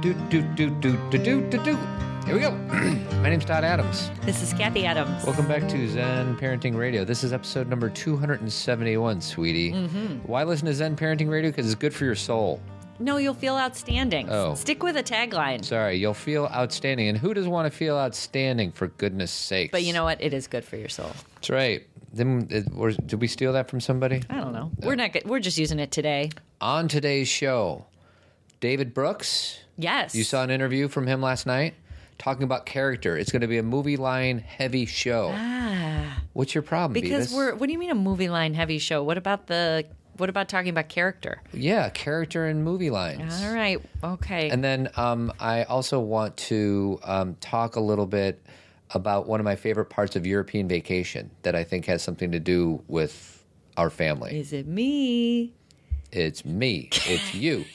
Do do do do do do do do. Here we go. My name's Todd Adams. This is Cathy Adams. Welcome back to Zen Parenting Radio. This is episode number 271, sweetie. Mm-hmm. Why listen to Zen Parenting Radio? Because it's good for your soul. No, you'll feel outstanding. Oh. Stick with a tagline. Sorry, you'll feel outstanding. And who doesn't want to feel outstanding, for goodness sakes? But you know what? It is good for your soul. That's right. Then, it, or, did we steal that from somebody? I don't know. We're not. We're just using it today. On today's show, David Brooks. Yes. You saw an interview from him last night talking about character. It's going to be a movie line heavy show. Ah, What's your problem? because Beavis? we're. What do you mean a movie line heavy show? What about the? What about talking about character? yeah, character and movie lines. All right. Okay. And then um, I also want to um, talk a little bit about one of my favorite parts of European vacation that I think has something to do with our family. is it me? It's me. It's you.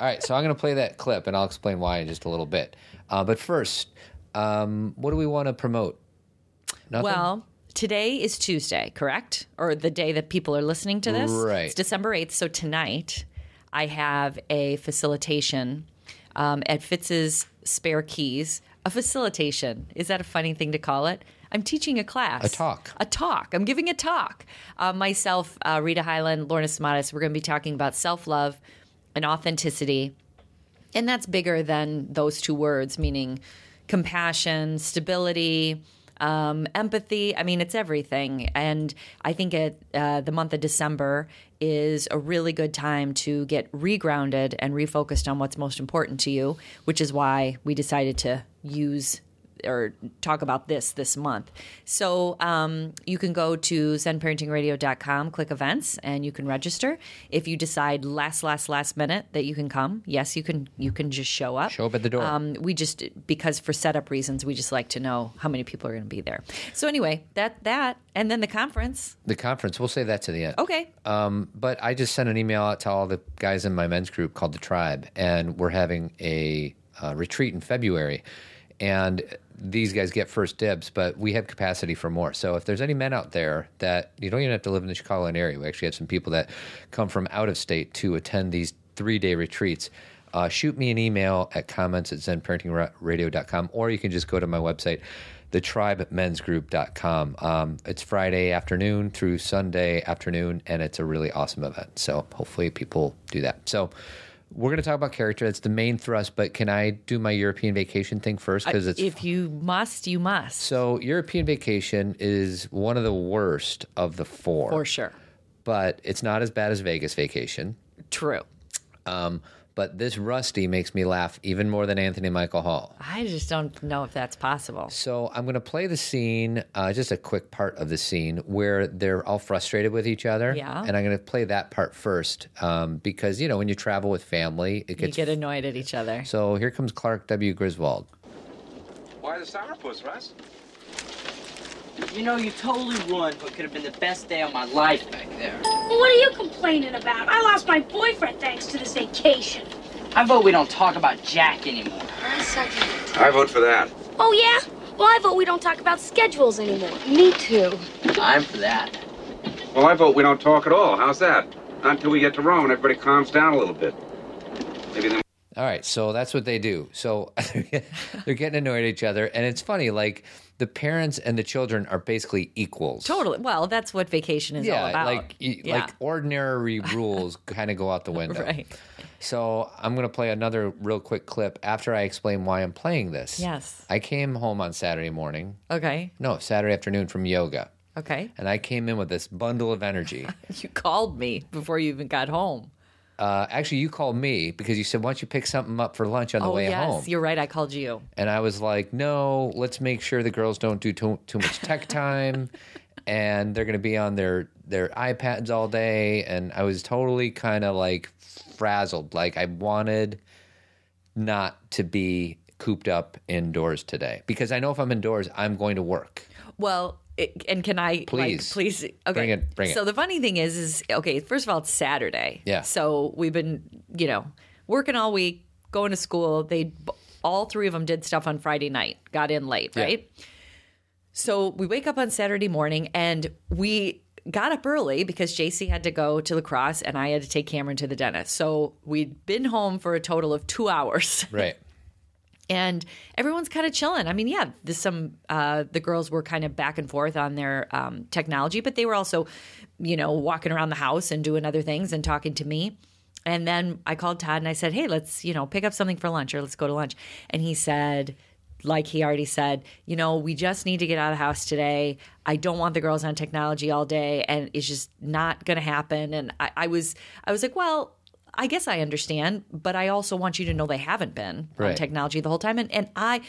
All right, so I'm going to play that clip and I'll explain why in just a little bit. Uh, but first, um, what do we want to promote? Nothing? Well, today is Tuesday, correct? Or the day that people are listening to this? Right. It's December 8th. So tonight, I have a facilitation um, at Fitz's Spare Keys. A facilitation. Is that a funny thing to call it? I'm teaching a class. A talk. A talk. I'm giving a talk. Uh, myself, uh, Rita Highland, Lorna Samatis, we're going to be talking about self love and authenticity. And that's bigger than those two words, meaning compassion, stability, um, empathy. I mean, it's everything. And I think it, uh, the month of December is a really good time to get regrounded and refocused on what's most important to you, which is why we decided to use or talk about this this month. So um, you can go to zenparentingradio.com, click events, and you can register. If you decide last, last, last minute that you can come, yes, you can. You can just show up. Show up at the door. Um, we just because for setup reasons, we just like to know how many people are going to be there. So anyway, that that and then the conference. the conference, we'll say that to the end. Okay, Um, but I just sent an email out to all the guys in my men's group called the Tribe, and we're having a uh, retreat in February. And these guys get first dibs, but we have capacity for more. So if there's any men out there that you don't even have to live in the Chicagoland area, we actually have some people that come from out of state to attend these three day retreats. Uh, shoot me an email at comments at zenparentingradio.com, or you can just go to my website, thetribemensgroup.com. Um, it's Friday afternoon through Sunday afternoon, and it's a really awesome event. So hopefully people do that. So we're going to talk about character. That's the main thrust, but can I do my European vacation thing first? Because it's if you must, you must so European vacation is one of the worst of the four, for sure. but it's not as bad as Vegas vacation. True. Um, but this Rusty makes me laugh even more than Anthony Michael Hall. I just don't know if that's possible. So I'm going to play the scene, uh, just a quick part of the scene where they're all frustrated with each other. Yeah. And I'm going to play that part first um, because, you know, when you travel with family, it gets. You get annoyed at each other. so here comes Clark W. Griswold. Why the sourpuss, Russ? You know, you totally ruined what could have been the best day of my life back there. Well, what are you complaining about? I lost my boyfriend thanks to this vacation. I vote we don't talk about Jack anymore. I second it. I vote for that. Oh, yeah? Well, I vote we don't talk about schedules anymore. Me too. I'm for that. Well, I vote we don't talk at all. How's that? Not until we get to Rome and everybody calms down a little bit. Maybe then. All right, so that's what they do. So they're getting annoyed at each other, and it's funny. Like the parents and the children are basically equals. Totally. Well, that's what vacation is all Yeah, about. like Yeah. like ordinary rules kind of go out the window. right. So I'm going to play another real quick clip after I explain why I'm playing this. Yes. I came home on Saturday morning. Okay. No, Saturday afternoon from yoga. Okay. And I came in with this bundle of energy. You called me before you even got home. Uh, actually, you called me because you said, "Why don't you pick something up for lunch on the oh way yes, home?" you're right. I called you. And I was like, "No, let's make sure the girls don't do too, too much tech time, and they're going to be on their their iPads all day." And I was totally kind of like frazzled. Like I wanted not to be cooped up indoors today because I know if I'm indoors, I'm going to work. Well, it, and can I Please. like, please okay Bring it- bring it. So the funny thing is is okay, first of all it's Saturday. Yeah. So we've been, you know, working all week, going to school. They all three of them did stuff on Friday night. Got in late, Yeah. right? So we wake up on Saturday morning and we got up early because JC had to go to lacrosse and I had to take Cameron to the dentist. So we'd been home for a total of two hours. Right. And everyone's kind of chilling. I mean, yeah, there's some uh, the girls were kind of back and forth on their um, technology, but they were also, you know, walking around the house and doing other things and talking to me. And then I called Todd and I said, "Hey, let's you know pick up something for lunch or let's go to lunch." And he said. Like he already said, you know, we just need to get out of the house today. I don't want the girls on technology all day, and it's just not going to happen. And I, I was, I was like, well, I guess I understand, but I also want you to know they haven't been on technology the whole time. And, and I,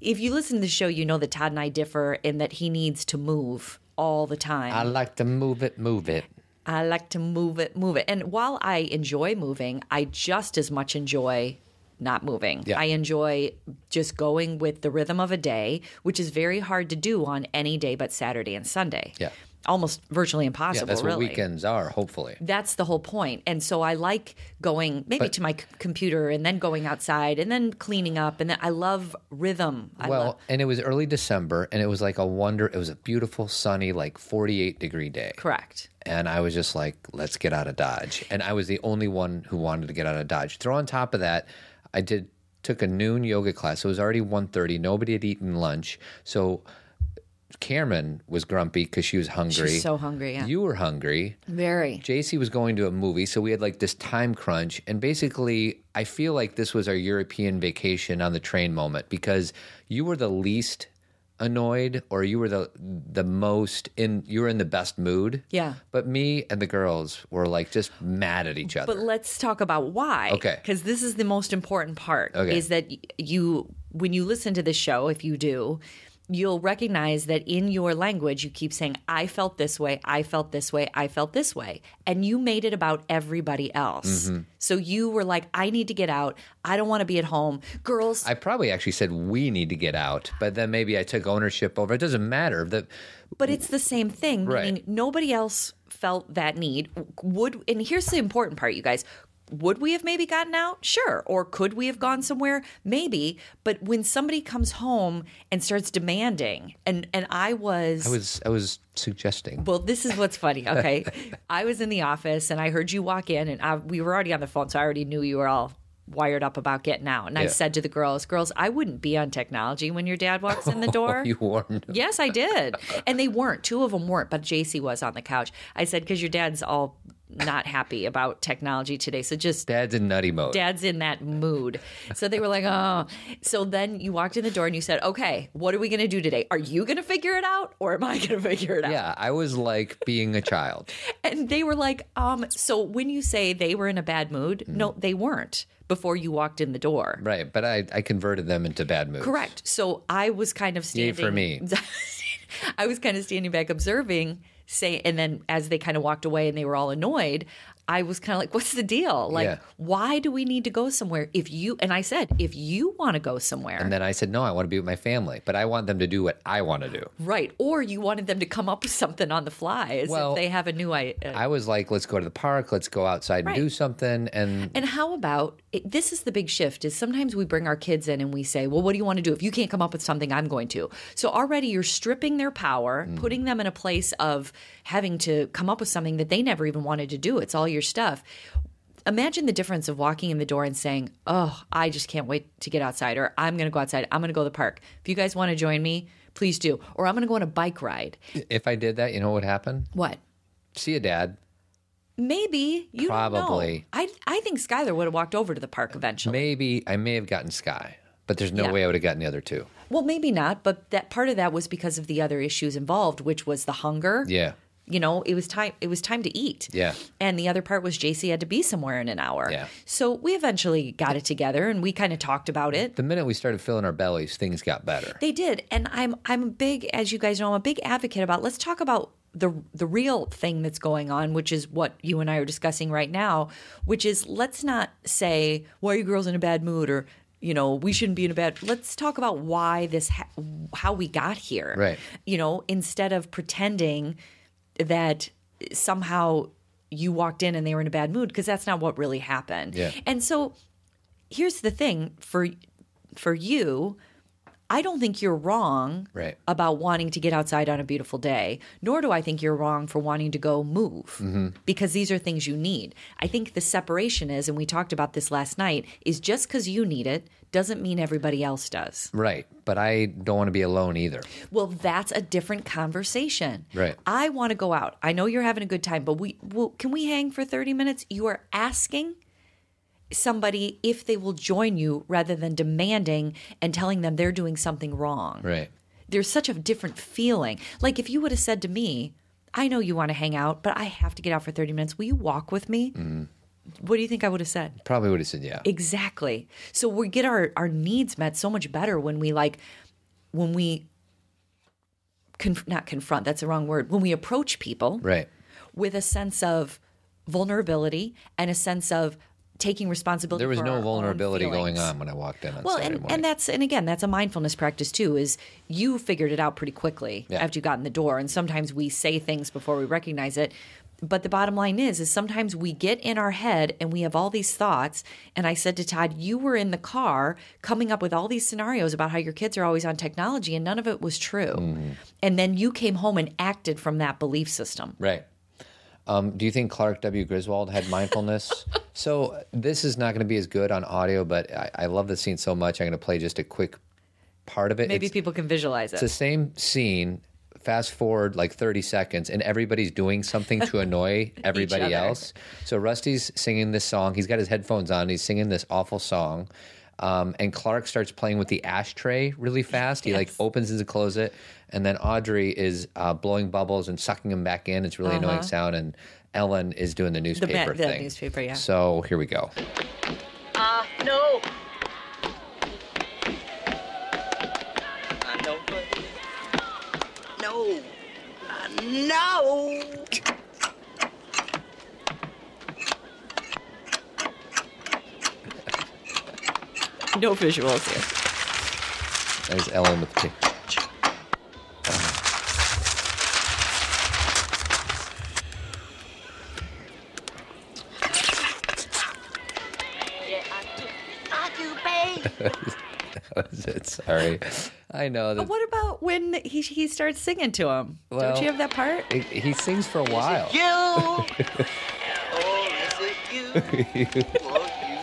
if you listen to the show, you know that Todd and I differ in that he needs to move all the time. I like to move it, move it. I like to move it, move it. And while I enjoy moving, I just as much enjoy not moving. Yeah. I enjoy just going with the rhythm of a day, which is very hard to do on any day but Saturday and Sunday. Yeah. Almost virtually impossible. Yeah, that's what weekends are, hopefully. That's the whole point. And so I like going maybe But- to my c- computer and then going outside and then cleaning up. And then I love rhythm. I well, love, and it was early December, and it was like a wonder. It was a beautiful, sunny, like 48 degree day. correct. And I was just like, let's get out of Dodge. And I was the only one who wanted to get out of Dodge. Throw on top of that, I did took a noon yoga class. It was already 1.30. Nobody had eaten lunch. So Cameron was grumpy because she was hungry. She's so hungry. Yeah. You were hungry. Very. JC was going to a movie, so we had like this time crunch. And basically, I feel like this was our European vacation on the train moment because you were the least annoyed or you were the the most in you were in the best mood. Yeah. But me and the girls were like just mad at each other. But let's talk about why. Okay. Because this is the most important part. Okay. Is that you, when you listen to this show, if you do, you'll recognize that in your language, you keep saying, I felt this way, I felt this way, I felt this way. And you made it about everybody else. Mm-hmm. So you were like, I need to get out. I don't want to be at home. Girls, I probably actually said we need to get out, but then maybe I took ownership over. It doesn't matter. The But it's the same thing, Right. meaning nobody else felt that need. Would and here's the important part, you guys. Would we have maybe gotten out? Sure. Or could we have gone somewhere? Maybe. But when somebody comes home and starts demanding, and and I was, I was I was suggesting. well, this is what's funny. Okay, I was in the office and I heard you walk in, and I, we were already on the phone, so I already knew you were all wired up about getting out. And I said to the girls, "Girls, I wouldn't be on technology when your dad walks in the oh, door." You warned. Yes, I did. And they weren't. Two of them weren't, but JC was on the couch. I said, because your dad's all not happy about technology today. So just Dad's in nutty mode. dad's in that mood. So they were like, oh. So then you walked in the door and you said, okay, what are we going to do today? Are you going to figure it out or am I going to figure it out? Yeah, I was like being a child. And they were like, um, so when you say they were in a bad mood, no, they weren't before you walked in the door. Right, but I, I converted them into bad moods. Correct. So I was kind of Yay standing for me. I was kind of standing back observing, say, and then as they kind of walked away and they were all annoyed, I was kind of like, "What's the deal? Like, Yeah. why do we need to go somewhere? If you and I said, if you want to go somewhere, And then I said, no, I want to be with my family, but I want them to do what I want to do. right? Or you wanted them to come up with something on the fly, as Well, if they have a new idea. Uh I was like, let's go to the park, let's go outside and do something. And And how about it, this is the big shift is sometimes we bring our kids in and we say, "Well, what do you want to do? If you can't come up with something, I'm going to." So already you're stripping their power, mm. putting them in a place of having to come up with something that they never even wanted to do. It's all your stuff. Imagine the difference of walking in the door and saying, "Oh, I just can't wait to get outside," or "I'm going to go outside. I'm going to go to the park. If you guys want to join me, please do." Or "I'm going to go on a bike ride." if I did that, you know what would happen? What? See you, Dad. Maybe you. Probably. I I think Skylar would have walked over to the park eventually. Maybe I may have gotten Sky, but there's no Yeah. way I would have gotten the other two. Well, maybe not, but that part of that was because of the other issues involved, which was the hunger. Yeah. You know, it was time it was time to eat. Yeah. And the other part was JC had to be somewhere in an hour. Yeah. So we eventually got it together and we kind of talked about it. The minute we started filling our bellies, things got better. They did. And I'm I'm a big as you guys know, I'm a big advocate about let's talk about the the real thing that's going on, which is what you and I are discussing right now, which is let's not say why are you girls in a bad mood or you know we shouldn't be in a bad. Let's talk about why this ha- how we got here. Right. You know, instead of pretending that somehow you walked in and they were in a bad mood because that's not what really happened. Yeah. And so here's the thing for for you I don't think you're wrong Right. about wanting to get outside on a beautiful day, nor do I think you're wrong for wanting to go move Mm-hmm. because these are things you need. I think the separation is, and we talked about this last night, is just because you need it doesn't mean everybody else does. Right. But I don't want to be alone either. Well, that's a different conversation. Right. I want to go out. I know you're having a good time, but we well, can we hang for 30 minutes? You are asking somebody if they will join you rather than demanding and telling them they're doing something wrong. Right. There's such a different feeling. Like if you would have said to me, I know you want to hang out, but I have to get out for 30 minutes. Will you walk with me? Mm-hmm. What do you think I would have said? Probably would have said yeah. Exactly. So we get our our needs met so much better when we like when we conf- not confront. That's the wrong word. When we approach people Right. with a sense of vulnerability and a sense of taking responsibility. There was no vulnerability going on when I walked in on Well, Saturday and, morning. and that's and again that's a mindfulness practice too. Is you figured it out pretty quickly Yeah. after you got in the door, and sometimes we say things before we recognize it. But the bottom line is, is sometimes we get in our head and we have all these thoughts. And I said to Todd, you were in the car coming up with all these scenarios about how your kids are always on technology, and none of it was true. Mm-hmm. And then you came home and acted from that belief system. Right. Um, do you think Clark W. Griswold had mindfulness? so this is not going to be as good on audio, but I, I love the scene so much. I'm going to play just a quick part of it. Maybe It's- people can visualize it. It's the same scene. Fast forward like 30 seconds, and everybody's doing something to annoy everybody else. So Rusty's singing this song. He's got his headphones on. He's singing this awful song. Um, and Clark starts playing with the ashtray really fast. He like opens and closes it, and then Audrey is uh, blowing bubbles and sucking them back in. It's really annoying sound. And Ellen is doing the newspaper Uh-huh. the thing. newspaper, yeah. So here we go. Uh, no. No. No visuals here. There's Ellen with the. Yeah, I do. I do, babe. That was it. Sorry. I know that What about when he he starts singing to him? Well- Don't you have that part? he, he sings for a while. You. oh, is it you? Oh, you.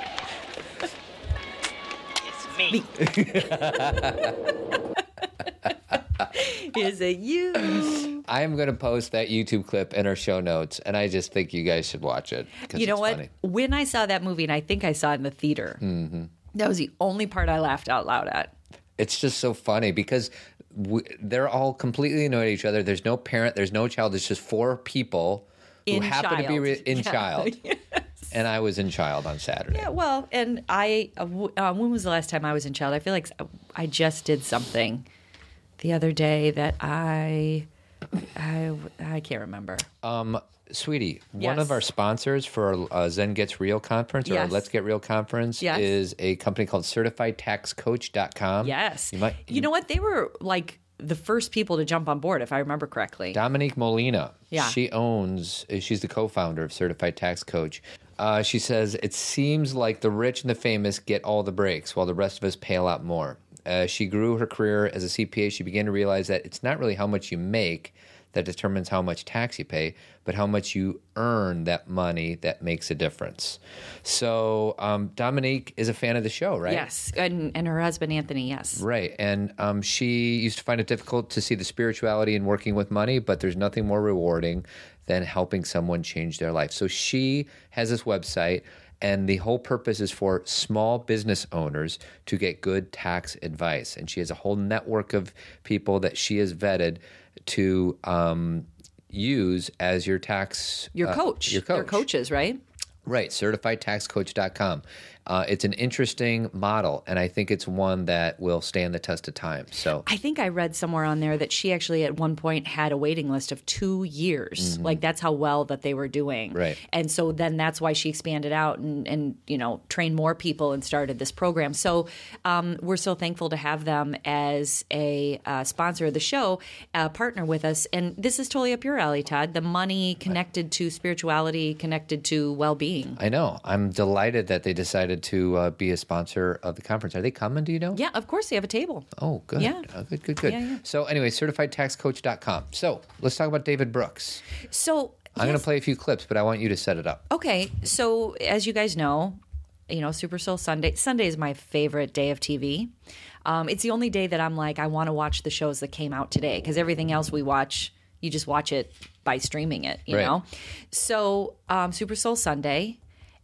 It's me. Is it you? I'm going to post that YouTube clip in our show notes, and I just think you guys should watch it. You know what? Funny. When I saw that movie, and I think I saw it in the theater, mm-hmm. that was the only part I laughed out loud at. It's just so funny because we, they're all completely annoyed at each other. There's no parent, there's no child. It's just four people who In happen to be re- in Yeah. child. And I was in child on Saturday. Yeah, well, and I, uh, uh, when was the last time I was in child? I feel like I just did something the other day that I, I, I can't remember. Sweetie, one Yes. of our sponsors for our uh, Zen Gets Real conference or our Yes. Let's Get Real conference Yes. is a company called CertifiedTaxCoach.com. Yes, You might You know what? They were like the first people to jump on board, if I remember correctly. Dominique Molina. Yeah. She owns, she's the co founder of Certified Tax Coach. Uh, she says, It seems like the rich and the famous get all the breaks while the rest of us pay a lot more. As she grew her career as a CPA, she began to realize that it's not really how much you make that determines how much tax you pay, but how much you earn that money that makes a difference. So, um, Dominique is a fan of the show, right? Yes, and and her husband Anthony. Yes, Right. And um, she used to find it difficult to see the spirituality in working with money, but there's nothing more rewarding than helping someone change their life. So she has this website, and the whole purpose is for small business owners to get good tax advice. And she has a whole network of people that she has vetted to um, use as your tax your uh, coach. your coach. They're coaches, right? Right, certifiedtaxcoach.com. Uh, it's an interesting model, and I think it's one that will stand the test of time. So, I think I read somewhere on there that she actually at one point had a waiting list of two years. Like that's how well that they were doing. Mm-hmm. Right. And so then that's why she expanded out and, and you know, trained more people and started this program. So um, we're so thankful to have them as a uh, sponsor of the show, uh, partner with us. And this is totally up your alley, Todd. The money connected to spirituality, connected to well being. I know. I'm delighted that they decided excited to uh, be a sponsor of the conference. Are they coming? Do you know? Yeah, of course they have a table. Oh, good. Yeah. Uh, good, good, good. Yeah, yeah. So, anyway, certifiedtaxcoach.com. So, let's talk about David Brooks. So I'm going to play a few clips, but I want you to set it up. Okay, so as you guys know, you know Super Soul Sunday. Sunday is my favorite day of TV. Um, it's the only day that I'm like I want to watch the shows that came out today because everything else we watch, you just watch it by streaming it. You Right. know, so um, Super Soul Sunday.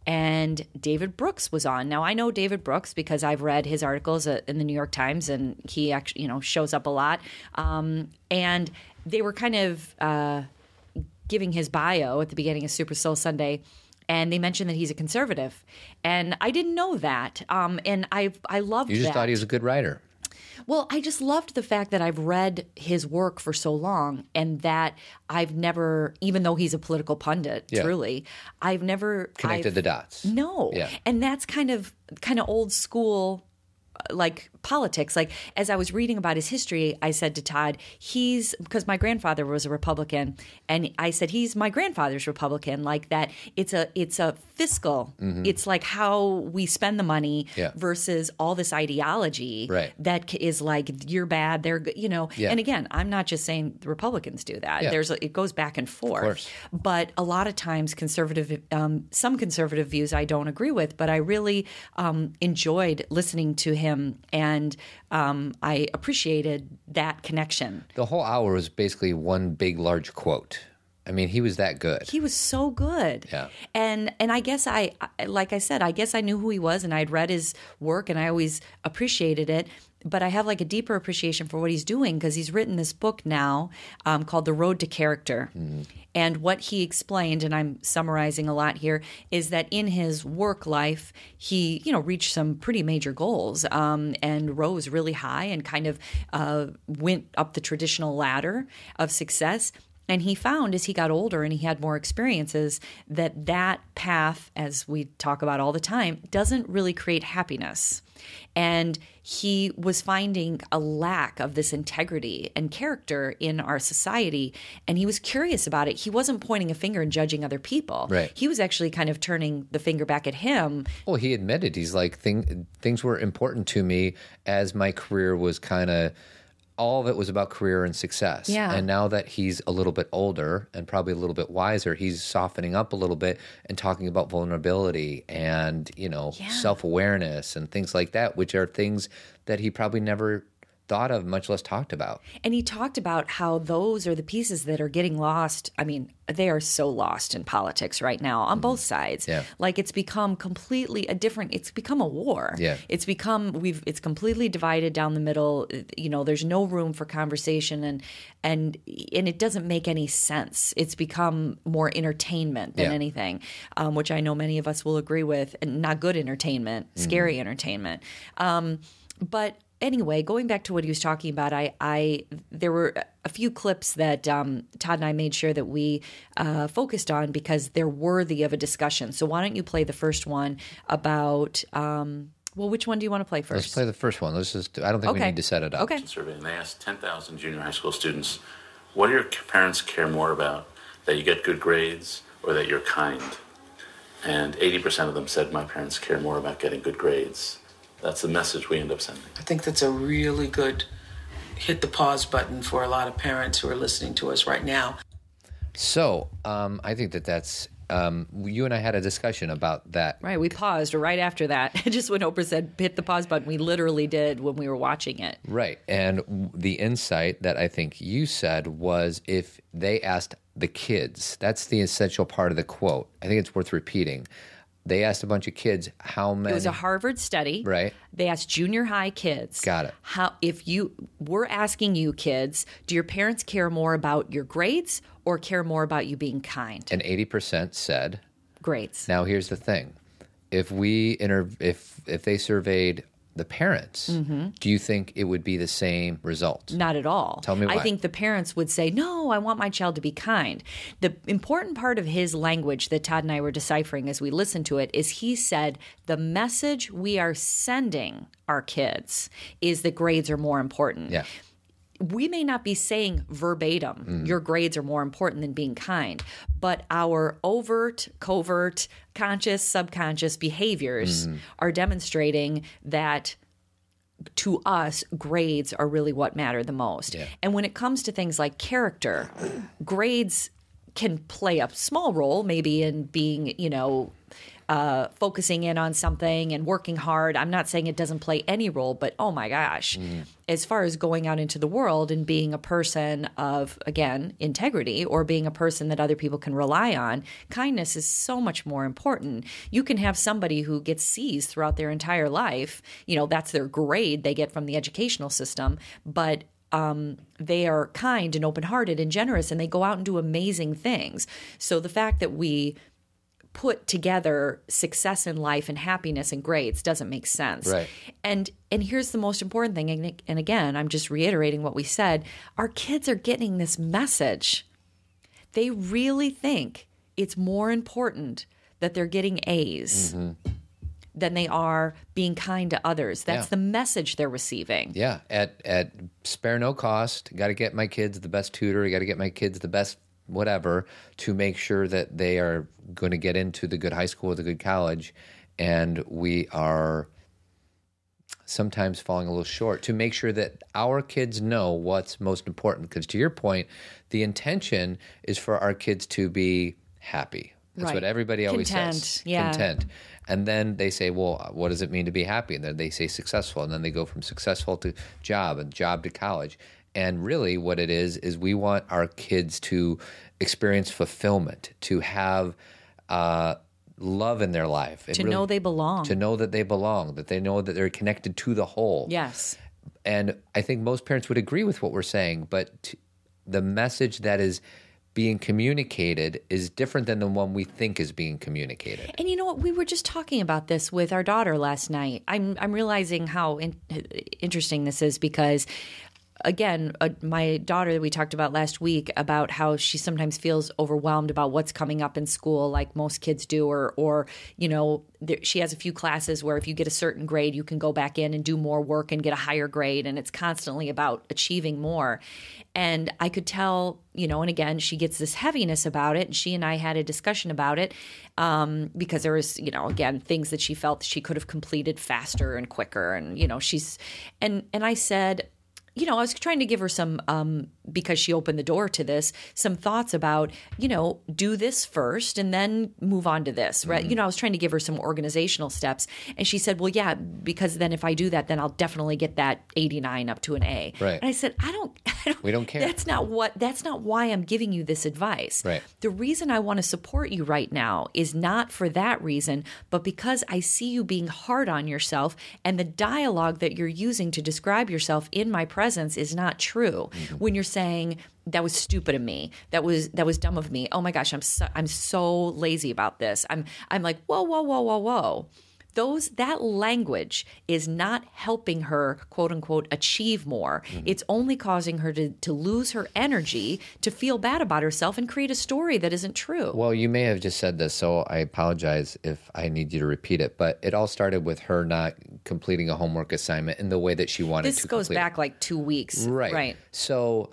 And David Brooks was on. Now I know David Brooks because I've read his articles uh, in the New York Times, and he actually, you know, shows up a lot. Um, and they were kind of uh, giving his bio at the beginning of Super Soul Sunday, and they mentioned that he's a conservative, and I didn't know that. Um, and I I loved You just that. thought he was a good writer. Well, I just loved the fact that I've read his work for so long and that I've never, even though he's a political pundit, Yeah. truly, I've never Connected I've- the dots. No, Yeah. and that's kind of kind of old school. uh, Like politics, like as I was reading about his history, I said to Todd, he's because my grandfather was a Republican, and I said he's my grandfather's Republican. Like that, it's a it's a fiscal. It's like how we spend the money Mm-hmm. Yeah. versus all this ideology Right. that is like you're bad they're good you know Yeah. and again i'm not just saying the republicans do that Yeah. there's a, it goes back and forth but a lot of times conservative um, some conservative views i don't agree with but i really um, enjoyed listening to him and um, i appreciated that connection The whole hour was basically one big, large quote. I mean, he was that good. he was so good Yeah. and and i guess I like i said i guess i knew who he was and i'd read his work and i always appreciated it but i have like a deeper appreciation for what he's doing because he's written this book now um, called the road to character. And what he explained and i'm summarizing a lot here is that in his work life he you know reached some pretty major goals um, and rose really high and kind of uh, went up the traditional ladder of success. And he found as he got older and he had more experiences that that path, as we talk about all the time, doesn't really create happiness. And he was finding a lack of this integrity and character in our society. And he was curious about it. He wasn't pointing a finger and judging other people. Right. He was actually kind of turning the finger back at him. Well, he admitted he's like thing, things were important to me as my career was kind of all of it was about career and success. Yeah. And now that he's a little bit older and probably a little bit wiser, he's softening up a little bit and talking about vulnerability and, you know, self-awareness and things like that, which are things that he probably never thought of, much less talked about. And he talked about how those are the pieces that are getting lost. I mean, they are so lost in politics right now on both sides. Mm-hmm. Yeah. Like it's become completely a different it's become a war. Yeah. It's become we've it's completely divided down the middle. You know, there's no room for conversation and and and it doesn't make any sense. It's become more entertainment than Yeah. anything. Um, which I know many of us will agree with and not good entertainment, Mm-hmm. scary entertainment. Um, but anyway, going back to what he was talking about, I, I there were a few clips that um, Todd and I made sure that we uh, focused on because they're worthy of a discussion. So why don't you play the first one about? Um, well, which one do you want to play 1st Let's play the first one. Let's just I don't think we need to set it up. Okay. survey, and they asked 10,000 junior high school students, what do your parents care more about? That you get good grades or that you're kind? And 80% of them said, my parents care more about getting good grades. That's the message we end up sending. I think that's a really good hit the pause button for a lot of parents who are listening to us right now. So, um, I think that that's um, you and I had a discussion about that Right, we paused right after that. Just when Oprah said hit the pause button, we literally did when we were watching it. Right. And w- the insight that I think you said was if they asked the kids, that's the essential part of the quote. I think it's worth repeating. They asked a bunch of kids how many. It was a Harvard study. Right. They asked junior high kids. Got it. How if you we're asking you kids, do your parents care more about your grades or care more about you being kind? and 80% said. grades. Now, here's the thing. If we inter- if if they surveyed the parents, mm-hmm. do you think it would be the same result? Not at all. Tell me why. I think the parents would say, No, I want my child to be kind. The important part of his language that Todd and I were deciphering as we listened to it is he said, The message we are sending our kids is that grades are more important. Yeah. We may not be saying verbatim, Mm. your grades are more important than being kind, but our overt, covert, conscious, subconscious behaviors Mm-hmm. are demonstrating that to us, grades are really what matter the most. Yeah. And when it comes to things like character, grades can play a small role, maybe in being, you know, uh, focusing in on something and working hard. I'm not saying it doesn't play any role, but oh my gosh, as far as going out into the world and being a person of, again, integrity or being a person that other people can rely on, kindness is so much more important. You can have somebody who gets C's throughout their entire life, you know, that's their grade they get from the educational system, but um, they are kind and open hearted and generous and they go out and do amazing things. So the fact that we put together success in life and happiness and grades doesn't make sense. Right. And and here's the most important thing and, and again, I'm just reiterating what we said. Our kids are getting this message. They really think it's more important that they're getting A's mm-hmm. than they are being kind to others. That's Yeah. the message they're receiving. Yeah, at at spare no cost. Got to get my kids the best tutor. Got to get my kids the best whatever to make sure that they are going to get into the good high school or the good college, and we are sometimes falling a little short to make sure that our kids know what's most important. Because to your point, the intention is for our kids to be happy. That's Right. what everybody always Content, says. yeah. Content. And then they say, well, what does it mean to be happy? And then they say successful. And then they go from successful to job and job to college. And really, what it is, is we want our kids to experience fulfillment, to have uh, love in their life. To know they belong. To know that they belong, that they know that they're connected to the whole. Yes. And I think most parents would agree with what we're saying, but t- the message that is being communicated is different than the one we think is being communicated. And you know what? We were just talking about this with our daughter last night. I'm I'm realizing how in, interesting this is because. Again, uh, my daughter that we talked about last week about how she sometimes feels overwhelmed about what's coming up in school, like most kids do, or or you know there, she has a few classes where if you get a certain grade, you can go back in and do more work and get a higher grade, and it's constantly about achieving more. And I could tell, you know, and again, she gets this heaviness about it, and she and I had a discussion about it um, because there was, you know, again, things that she felt she could have completed faster and quicker, and you know, she's and and I said you know, I was trying to give her some, um, because she opened the door to this, some thoughts about, you know, do this first and then move on to this, right? You know, I was trying to give her some organizational steps. And she said, well, yeah, because then if I do that, then I'll definitely get that 89 up to an A. Right. And I said, I don't, I don't We don't care. That's not what, that's not why I'm giving you this advice. Right. The reason I want to support you right now is not for that reason, but because I see you being hard on yourself and the dialogue that you're using to describe yourself in my presence is not true. Mm-hmm. When you're saying that was stupid of me, that was that was dumb of me. Oh my gosh, I'm so, I'm so lazy about this. I'm I'm like whoa whoa whoa whoa whoa. Those that language is not helping her quote unquote achieve more. Mm-hmm. It's only causing her to, to lose her energy, to feel bad about herself and create a story that isn't true. Well, you may have just said this, so I apologize if I need you to repeat it. But it all started with her not completing a homework assignment in the way that she wanted this to. goes complete back like two weeks. Right. Right. So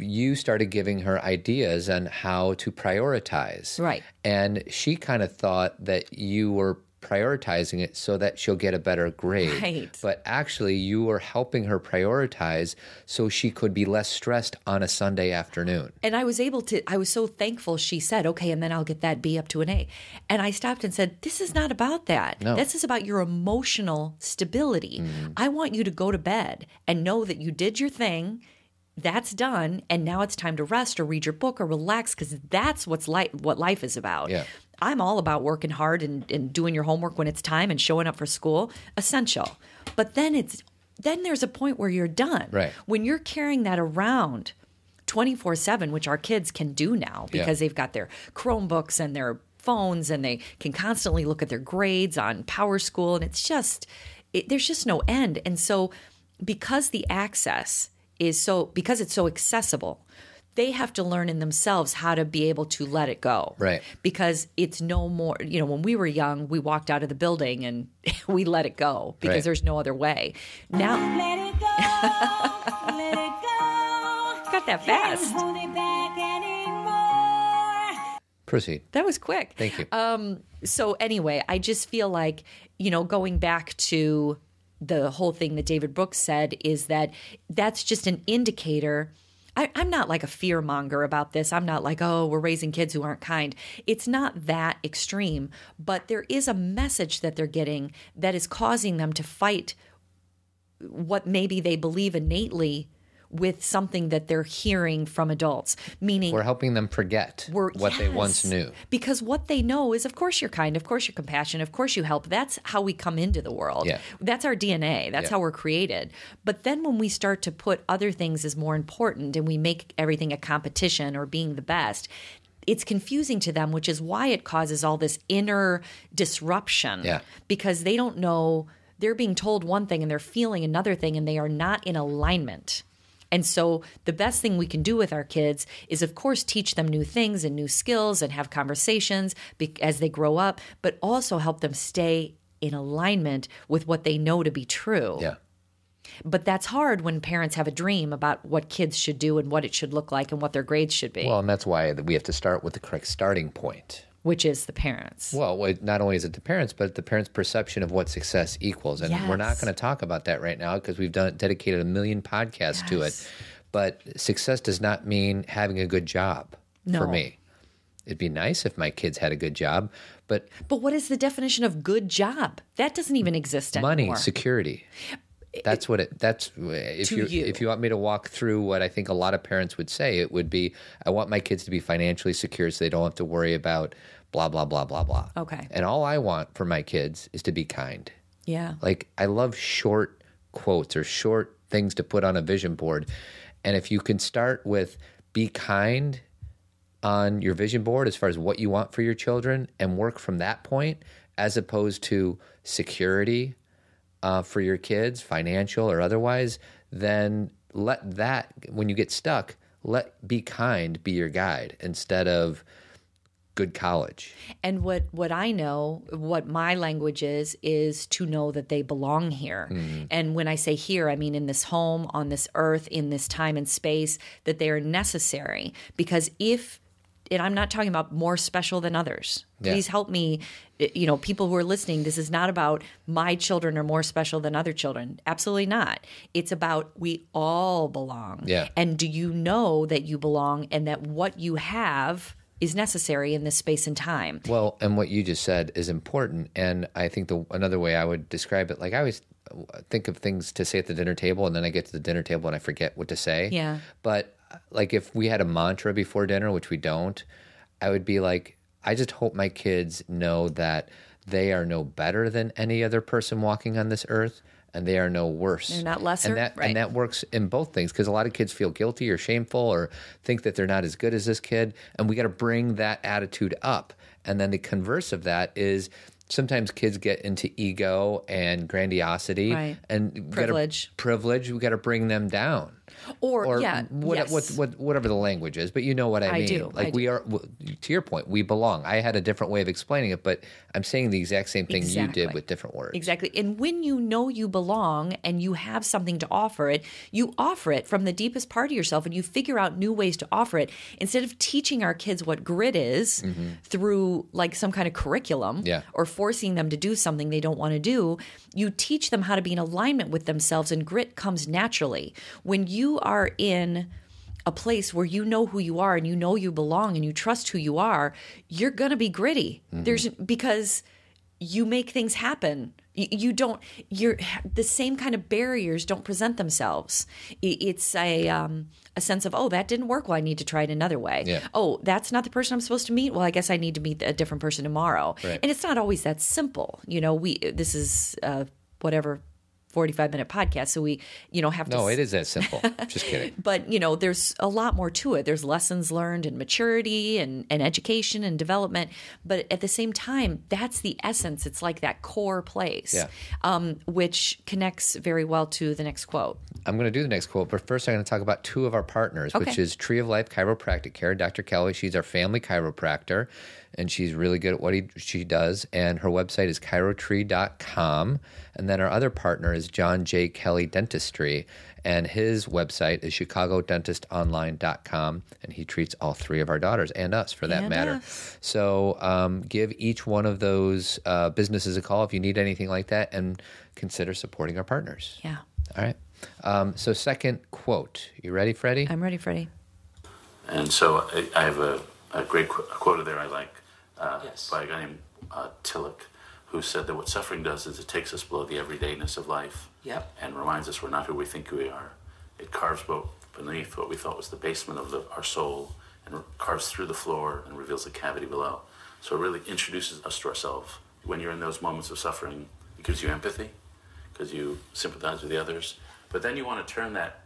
you started giving her ideas on how to prioritize. Right. And she kind of thought that you were prioritizing it so that she'll get a better grade. Right. But actually, you were helping her prioritize so she could be less stressed on a Sunday afternoon. And I was able to, I was so thankful she said, okay, and then I'll get that B up to an A. And I stopped and said, this is not about that. No. This is about your emotional stability. Mm-hmm. I want you to go to bed and know that you did your thing. That's done, and now it's time to rest or read your book or relax because that's what's li- what life is about. Yeah. I'm all about working hard and, and doing your homework when it's time and showing up for school, essential. But then it's then there's a point where you're done. Right. When you're carrying that around 24 7, which our kids can do now Yeah. because they've got their Chromebooks and their phones and they can constantly look at their grades on Power School. And it's just, it, there's just no end. And so, because the access is so, because it's so accessible, they have to learn in themselves how to be able to let it go. Right. Because it's no more, you know, when we were young, we walked out of the building and we let it go because Right. there's no other way. Now, Let it go, let it go. got that fast. Proceed. That was quick. Thank you. Um, so anyway, I just feel like you know going back to the whole thing that David Brooks said is that that's just an indicator. I, I'm not like a fear monger about this. I'm not like, oh, we're raising kids who aren't kind. It's not that extreme, but there is a message that they're getting that is causing them to fight what maybe they believe innately with something that they're hearing from adults. Meaning, We're helping them forget what they once knew. Because what they know is, of course, you're kind, of course, you're compassionate, of course, you help. That's how we come into the world. Yeah. That's our DNA. That's Yeah. how we're created. But then when we start to put other things as more important and we make everything a competition or being the best, it's confusing to them, which is why it causes all this inner disruption. Yeah. Because they don't know, they're being told one thing and they're feeling another thing and they are not in alignment. And so, the best thing we can do with our kids is, of course, teach them new things and new skills and have conversations as they grow up, but also help them stay in alignment with what they know to be true. Yeah. But that's hard when parents have a dream about what kids should do and what it should look like and what their grades should be, Well, and that's why we have to start with the correct starting point. Which is the parents. Well, not only is it the parents, but the parents' perception of what success equals. And we're not going to talk about that right now because we've done dedicated a million podcasts to it. But success does not mean having a good job for No. me. It'd be nice if my kids had a good job, but But what is the definition of good job? That doesn't even exist money, anymore. Money, security. That's what it. That's if you. if you want me to walk through what I think a lot of parents would say, it would be I want my kids to be financially secure so they don't have to worry about blah blah blah blah blah. Okay. And all I want for my kids is to be kind. yeah. Like I love short quotes or short things to put on a vision board. And if you can start with be kind on your vision board as far as what you want for your children and work from that point as opposed to security uh, for your kids, financial or otherwise, then let that when you get stuck, let be kind be your guide instead of good college. And what what I know, what my language is, is to know that they belong here. Mm. And when I say here, I mean in this home, on this earth, in this time and space, that they are necessary. Because if and I'm not talking about more special than others. Yeah. Please help me. Eh, you know, people who are listening, this is not about my children are more special than other children. Absolutely not. It's about we all belong. Yeah. And do you know that you belong and that what you have is necessary in this space and time? Well, and what you just said is important, and I think the another way I would describe it, like I always think of things to say at the dinner table, and then I get to the dinner table and I forget what to say. Yeah. But like if we had a mantra before dinner, which we don't, I would be like, I just hope my kids know that they are no better than any other person walking on this earth. And they are no worse. They're not lesser, and that right. and that works in both things because a lot of kids feel guilty or shameful or think that they're not as good as this kid and we got to bring that attitude up and then the converse of that is sometimes kids get into ego and grandiosity Right. and we gotta- Privilege. privilege we got to bring them down Or, or yeah, what, yes. what, what, whatever the language is but you know what i, I mean do, like I we do. are to your point we belong i had a different way of explaining it but i'm saying the exact same thing you did with different words Exactly. And when you know you belong and you have something to offer it, you offer it from the deepest part of yourself and you figure out new ways to offer it instead of teaching our kids what grit is mm-hmm. through like some kind of curriculum Yeah. or forcing them to do something they don't want to do. You teach them how to be in alignment with themselves and grit comes naturally. When you are in a place where you know who you are and you know you belong and you trust who you are, you're going to be gritty. There's because you make things happen. You, you don't. You're the same kind of barriers don't present themselves. It's a um, a sense of oh that didn't work. Well, I need to try it another way. Yeah. Oh, that's not the person I'm supposed to meet. Well, I guess I need to meet a different person tomorrow. Right. And it's not always that simple. You know, we this is uh, whatever. 45 minute podcast so we you know have to no it is that simple just kidding but you know there's a lot more to it there's lessons learned and maturity and, and education and development but at the same time that's the essence it's like that core place Yeah. um, which connects very well to the next quote I'm going to do the next quote, but first I'm going to talk about two of our partners, which is Tree of Life Chiropractic Care. Dr. Kelly, she's our family chiropractor, and she's really good at what he, she does. And her website is chirotree.com. And then our other partner is John J. Kelly Dentistry, and his website is chicagodentistonline.com. And he treats all three of our daughters and us for that And matter. us. So um, give each one of those uh, businesses a call if you need anything like that, and consider supporting our partners. Yeah. All right. Um, so, second quote. You ready, Freddie? I'm ready, Freddie. And so I, I have a, a great qu- quote there I like uh, Yes. by a guy named uh, Tillich, who said that what suffering does is it takes us below the everydayness of life Yep. and reminds us we're not who we think we are. It carves beneath what we thought was the basement of the, our soul and carves through the floor and reveals the cavity below. So it really introduces us to ourselves. When you're in those moments of suffering, it gives you empathy because you sympathize with the others. But then you want to turn that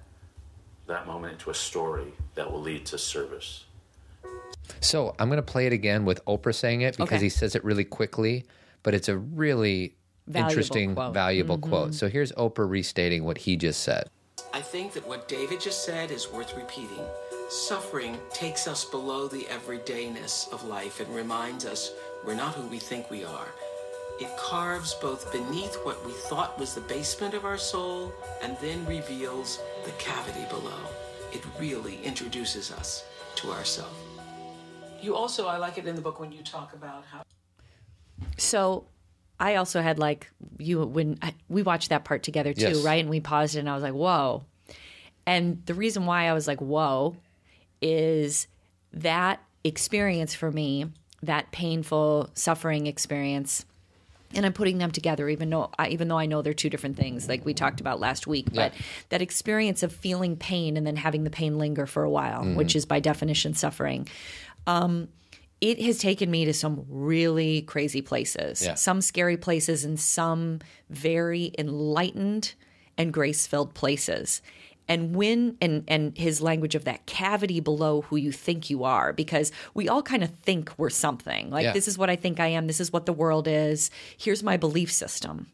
that moment into a story that will lead to service. So, I'm going to play it again with Oprah saying it because Okay. he says it really quickly, but it's a really Valuable interesting, quote. Mm-hmm. valuable quote. So, here's Oprah restating what he just said. I think that what David just said is worth repeating. Suffering takes us below the everydayness of life and reminds us we're not who we think we are. It carves both beneath what we thought was the basement of our soul and then reveals the cavity below. It really introduces us to ourselves. You also, I like it in the book when you talk about how So I also had like you when I, we watched that part together too, Yes. right? And we paused it and I was like, whoa. And the reason why I was like, whoa, is that experience for me, that painful suffering experience. And I'm putting them together, even though I, even though I know they're two different things, like we talked about last week. But Yeah. that experience of feeling pain and then having the pain linger for a while, mm-hmm. which is by definition suffering, it has taken me to some really crazy places, Yeah. some scary places, and some very enlightened and grace filled places. And when and and his language of that cavity below who you think you are, because we all kind of think we're something. Like Yeah. this is what I think I am. This is what the world is. Here's my belief system.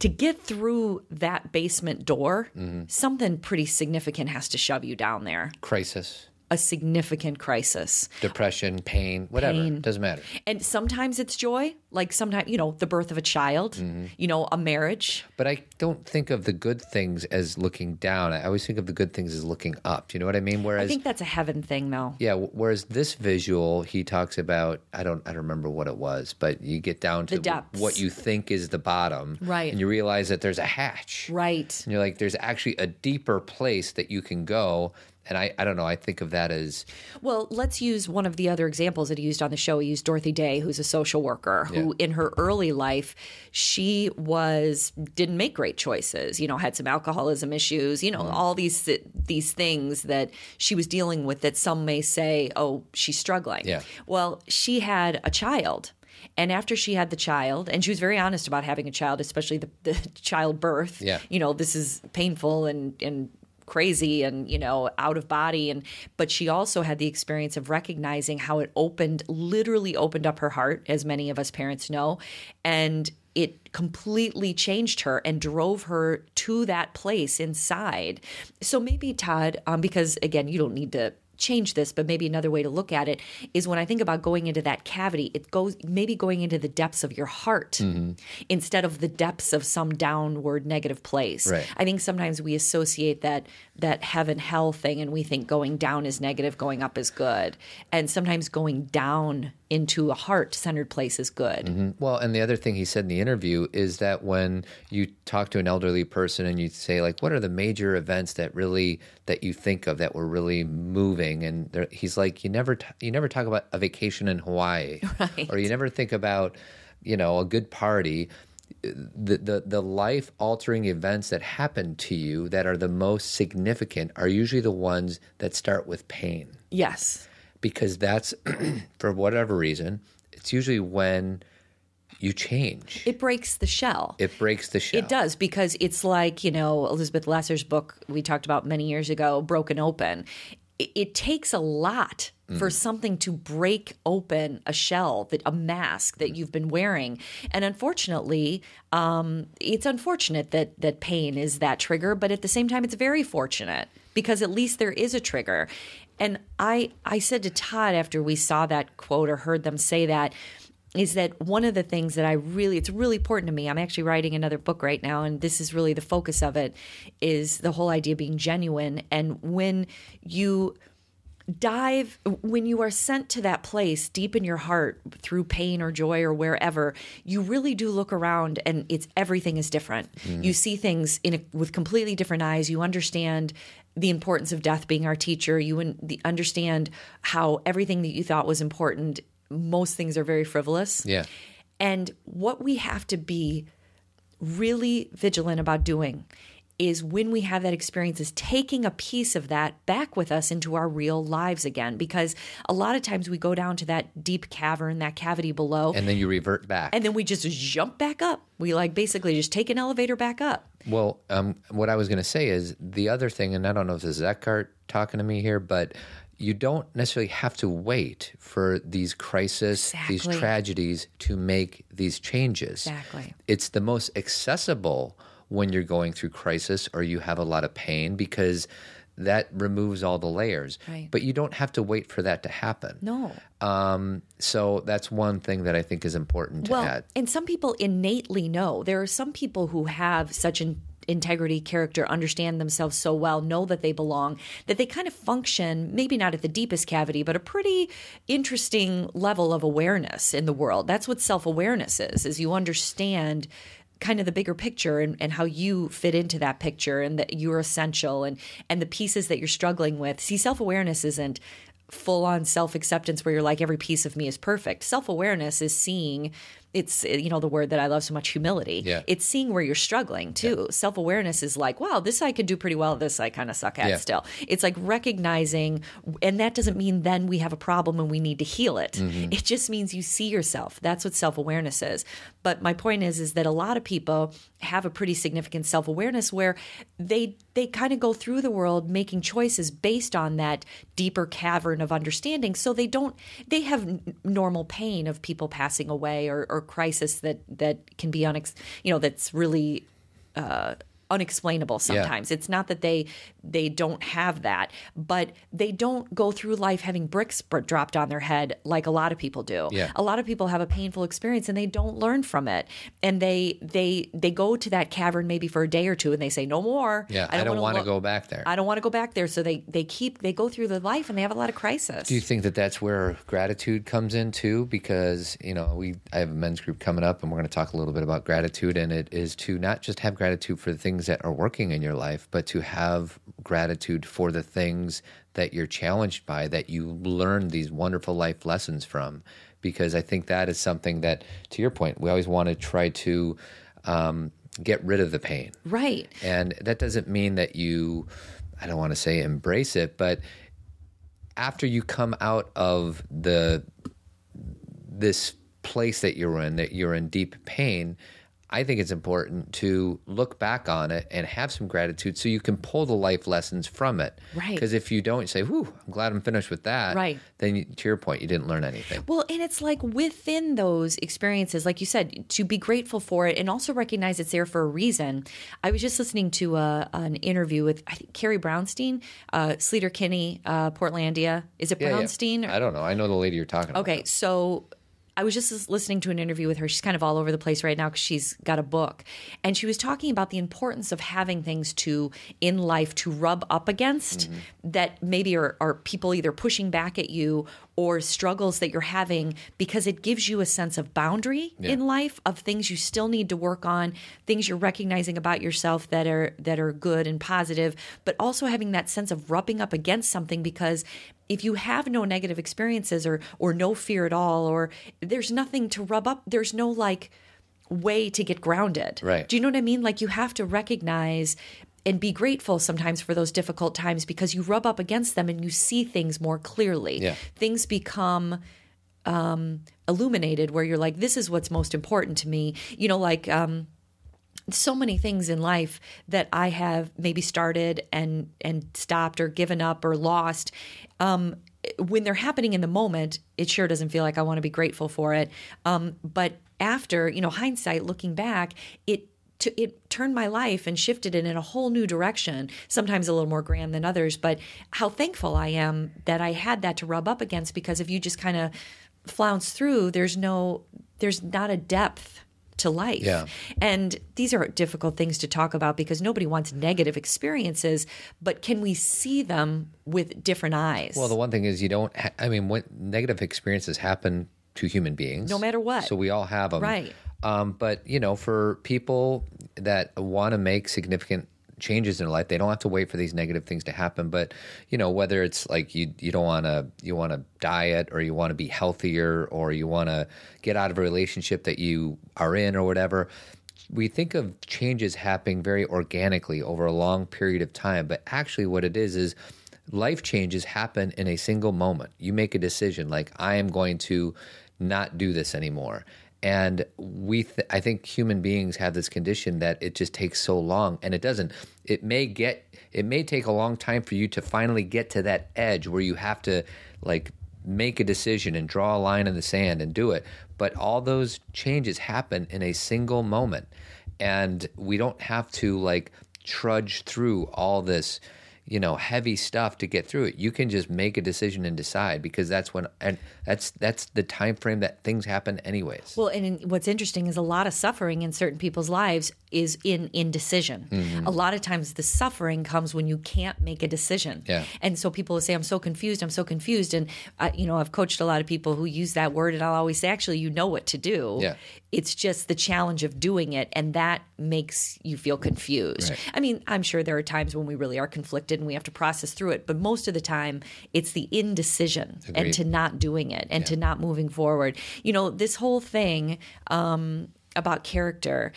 To get through that basement door, Mm-hmm. something pretty significant has to shove you down there. Crisis, A significant crisis. depression, pain, whatever. Pain. Doesn't matter. And sometimes it's joy, like sometimes, you know, the birth of a child, Mm-hmm. you know, a marriage. But I don't think of the good things as looking down. I always think of the good things as looking up. Do you know what I mean? Whereas I think that's a heaven thing, though. Yeah. Whereas this visual, he talks about I don't I don't remember what it was, but you get down to The depths. what you think is the bottom, Right. And you realize that there's a hatch, Right. And you're like, there's actually a deeper place that you can go. And I I don't know. I think of that as Well, let's use one of the other examples that he used on the show. He used Dorothy Day, who's a social worker, who in her early life, she was didn't make great choices. You know, had some alcoholism issues. You know, Mm-hmm. all these these things that she was dealing with. That some may say, "Oh, she's struggling." Yeah. Well, she had a child. And after she had the child, and she was very honest about having a child, especially the, the childbirth. Yeah. You know, this is painful and and crazy and you know out of body. And but she also had the experience of recognizing how it opened literally opened up her heart as many of us parents know. And it completely changed her and drove her to that place inside. So maybe todd um, because again you don't need to change this but maybe another way to look at it is when i think about going into that cavity it goes maybe going into the depths of your heart mm-hmm. instead of the depths of some downward negative place Right. I think sometimes we associate that that heaven hell thing and we think going down is negative, going up is good. And sometimes going down into a heart centered place is good. Mm-hmm. Well, and the other thing he said in the interview is that when you talk to an elderly person and you say like, "What are the major events that really that you think of that were really moving?" and he's like, "You never t- you never talk about a vacation in Hawaii, Right. or you never think about you know a good party." The, the the life altering events that happen to you that are the most significant are usually the ones that start with pain Yes. Because that's for whatever reason it's usually when you change It breaks the shell. it breaks the shell It does because it's like, you know, Elizabeth Lesser's book we talked about many years ago, Broken Open. It, it takes a lot for something to break open a shell, that a mask that you've been wearing. And unfortunately, um, it's unfortunate that that pain is that trigger, but at the same time, it's very fortunate because at least there is a trigger. And I I said to Todd after we saw that quote or heard them say that is that one of the things that I really it's really important to me. I'm actually writing another book right now and this is really the focus of it is the whole idea of being genuine. And when you dive when you are sent to that place deep in your heart through pain or joy or wherever you really do look around and it's everything is different. Mm-hmm. You see things in a, with completely different eyes. You understand the importance of death being our teacher you understand how everything that you thought was important most things are very frivolous Yeah. and what we have to be really vigilant about doing is when we have that experience is taking a piece of that back with us into our real lives again because a lot of times we go down to that deep cavern that cavity below And then you revert back. and then we just jump back up we like basically just take an elevator back up Well, um, what I was going to say is the other thing, and I don't know if this is Eckhart talking to me here, but you don't necessarily have to wait for these crises, these tragedies to make these changes. Exactly. It's the most accessible when you're going through crisis or you have a lot of pain because that removes all the layers. Right. But you don't have to wait for that to happen. no Um, so that's one thing that I think is important to well add. and some people innately know there are some people who have such an integrity character understand themselves so well know that they belong that they kind of function maybe not at the deepest cavity but a pretty interesting level of awareness in the world that's what self-awareness is is you understand kind of the bigger picture and, and how you fit into that picture and that you're essential and and the pieces that you're struggling with see self-awareness isn't full on self acceptance where you're like every piece of me is perfect. Self awareness is seeing it's you know the word that I love so much humility. Yeah. It's seeing where you're struggling too. Self awareness is like, wow, this I could do pretty well, this I kind of suck at Yeah. still. It's like recognizing and that doesn't mean then we have a problem and we need to heal it. Mm-hmm. It just means you see yourself. That's what self awareness is. But my point is is that a lot of people have a pretty significant self awareness where they they kind of go through the world making choices based on that deeper cavern of understanding. So they don't they have normal pain of people passing away or, or crisis that that can be unex you know that's really uh, unexplainable sometimes. It's not that they they don't have that, but they don't go through life having bricks br- dropped on their head like a lot of people do. Yeah. A lot of people have a painful experience and they don't learn from it, and they they they go to that cavern maybe for a day or two and they say no more. Yeah, I don't want to go back there. I don't want to go back there. So they they keep they go through the life and they have a lot of crisis. Do you think that that's where gratitude comes in too? Because you know, we I have a men's group coming up, and we're going to talk a little bit about gratitude, and it is to not just have gratitude for the things that are working in your life, but to have gratitude for the things that you're challenged by, that you learn these wonderful life lessons from. Because I think that is something that, to your point, we always want to try to um, get rid of the pain. right? And that doesn't mean that you, I don't want to say embrace it, but after you come out of the this place that you're in, that you're in deep pain, I think it's important to look back on it and have some gratitude so you can pull the life lessons from it. Right. Because if you don't say, whew, I'm glad I'm finished with that, Right. then you, to your point, you didn't learn anything. Well, and it's like within those experiences, like you said, to be grateful for it and also recognize it's there for a reason. I was just listening to a, an interview with I think Carrie Brownstein, uh, Sleater Kinney, uh, Portlandia. Is it Yeah, yeah. Brownstein? I don't know. I know the lady you're talking about. Okay, so I was just listening to an interview with her. She's kind of all over the place right now because she's got a book. And she was talking about the importance of having things to in life to rub up against mm-hmm. that maybe are, are people either pushing back at you or struggles that you're having because it gives you a sense of boundary in life of things you still need to work on, things you're recognizing about yourself that are that are good and positive, but also having that sense of rubbing up against something because if you have no negative experiences or or no fear at all or there's nothing to rub up there's no like way to get grounded Right. do you know what i mean like you have to recognize and be grateful sometimes for those difficult times because you rub up against them and you see things more clearly Yeah. things become um illuminated where you're like this is what's most important to me you know like um so many things in life that I have maybe started and and stopped or given up or lost. Um, when they're happening in the moment, it sure doesn't feel like I want to be grateful for it. Um, but after, you know, hindsight, looking back, it to it turned my life and shifted it in a whole new direction. Sometimes a little more grand than others, but how thankful I am that I had that to rub up against because if you just kind of flounce through, there's no, there's not a depth to life. Yeah. And these are difficult things to talk about because nobody wants negative experiences, but can we see them with different eyes? Well, the one thing is you don't. Ha- I mean, when negative experiences happen to human beings, No matter what. So we all have them, Right. Um, but you know, for people that want to make significant changes in life, they don't have to wait for these negative things to happen. But you know, whether it's like you you don't want to you want to diet or you want to be healthier or you want to get out of a relationship that you are in or whatever. We think of changes happening very organically over a long period of time, but actually, what it is is life changes happen in a single moment. You make a decision like, I am going to not do this anymore. And we, th- I think human beings have this condition that it just takes so long, and it doesn't. It may get, it may take a long time for you to finally get to that edge where you have to like make a decision and draw a line in the sand and do it. But all those changes happen in a single moment, and we don't have to like trudge through all this you know heavy stuff to get through it you can just make a decision and decide because that's when and that's that's the time frame that things happen anyways Well, and in- what's interesting is a lot of suffering in certain people's lives is in indecision. Mm-hmm. A lot of times the suffering comes when you can't make a decision. Yeah. And so people will say, I'm so confused, I'm so confused. And, uh, you know, I've coached a lot of people who use that word, and I'll always say, actually, you know what to do. Yeah. It's just the challenge of doing it, and that makes you feel confused. Right. I mean, I'm sure there are times when we really are conflicted and we have to process through it, but most of the time, it's the indecision Agreed. and to not doing it and to not moving forward. You know, this whole thing um, about character,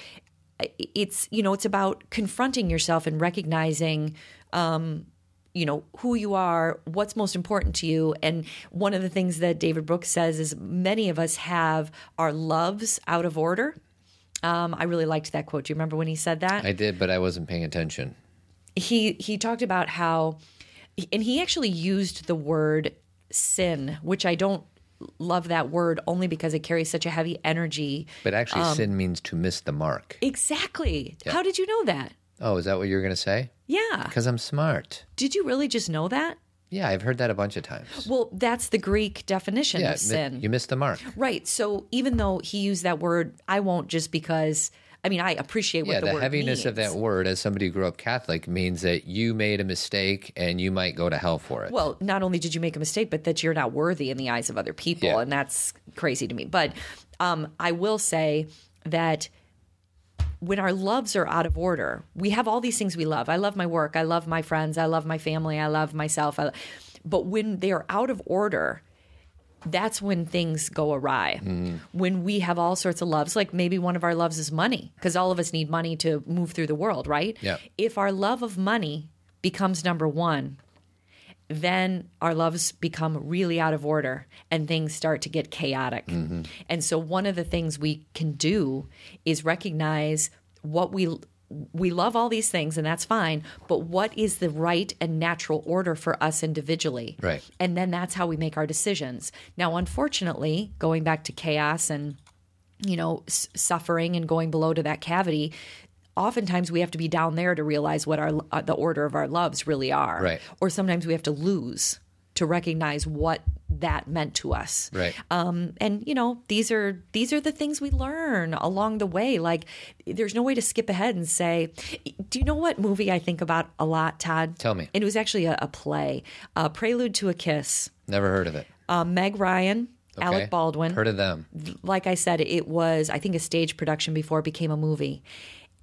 it's you know, it's about confronting yourself and recognizing. Um, you know who you are what's most important to you. And one of the things that david brooks says is many of us have our loves out of order. Um, i really liked that quote. Do you remember when he said that? I did but i wasn't paying attention. He he talked about how and he actually used the word sin which i don't love that word only because it carries such a heavy energy. But actually Um, sin means to miss the mark. Exactly. How did you know that? Oh is that what you're going to say yeah. Because i'm smart. Did you really just know that? Yeah i've heard that a bunch of times. Well that's the greek definition yeah of sin. you missed the mark. Right so even though he used that word i won't just because i mean i appreciate what yeah the, the, heaviness of that word as somebody who grew up catholic means that you made a mistake and you might go to hell for it. Well, not only did you make a mistake, but that you're not worthy in the eyes of other people, Yeah. and that's crazy to me. But um, I will say that when our loves are out of order, we have all these things we love. I love my work. I love my friends. I love my family. I love myself. I, but when they are out of order, that's when things go awry. Mm-hmm. When we have all sorts of loves, like maybe one of our loves is money, because all of us need money to move through the world, right? Yeah. If our love of money becomes number one, then our loves become really out of order and things start to get chaotic. Mm-hmm. And so one of the things we can do is recognize what we we love all these things and that's fine, but what is the right and natural order for us individually? Right. And then that's how we make our decisions. Now unfortunately, going back to chaos and you know, s- suffering and going below to that cavity, oftentimes we have to be down there to realize what our uh, the order of our loves really are. Right. Or sometimes we have to lose to recognize what that meant to us. Right. Um, and you know, these are these are the things we learn along the way. Like, there's no way to skip ahead and say, "Do you know what movie I think about a lot, Todd?" Tell me. And it was actually a, a play, uh, Prelude to a Kiss. never heard of it Uh, Meg Ryan, Okay. Alec Baldwin heard of them like I said, it was, I think, a stage production before it became a movie.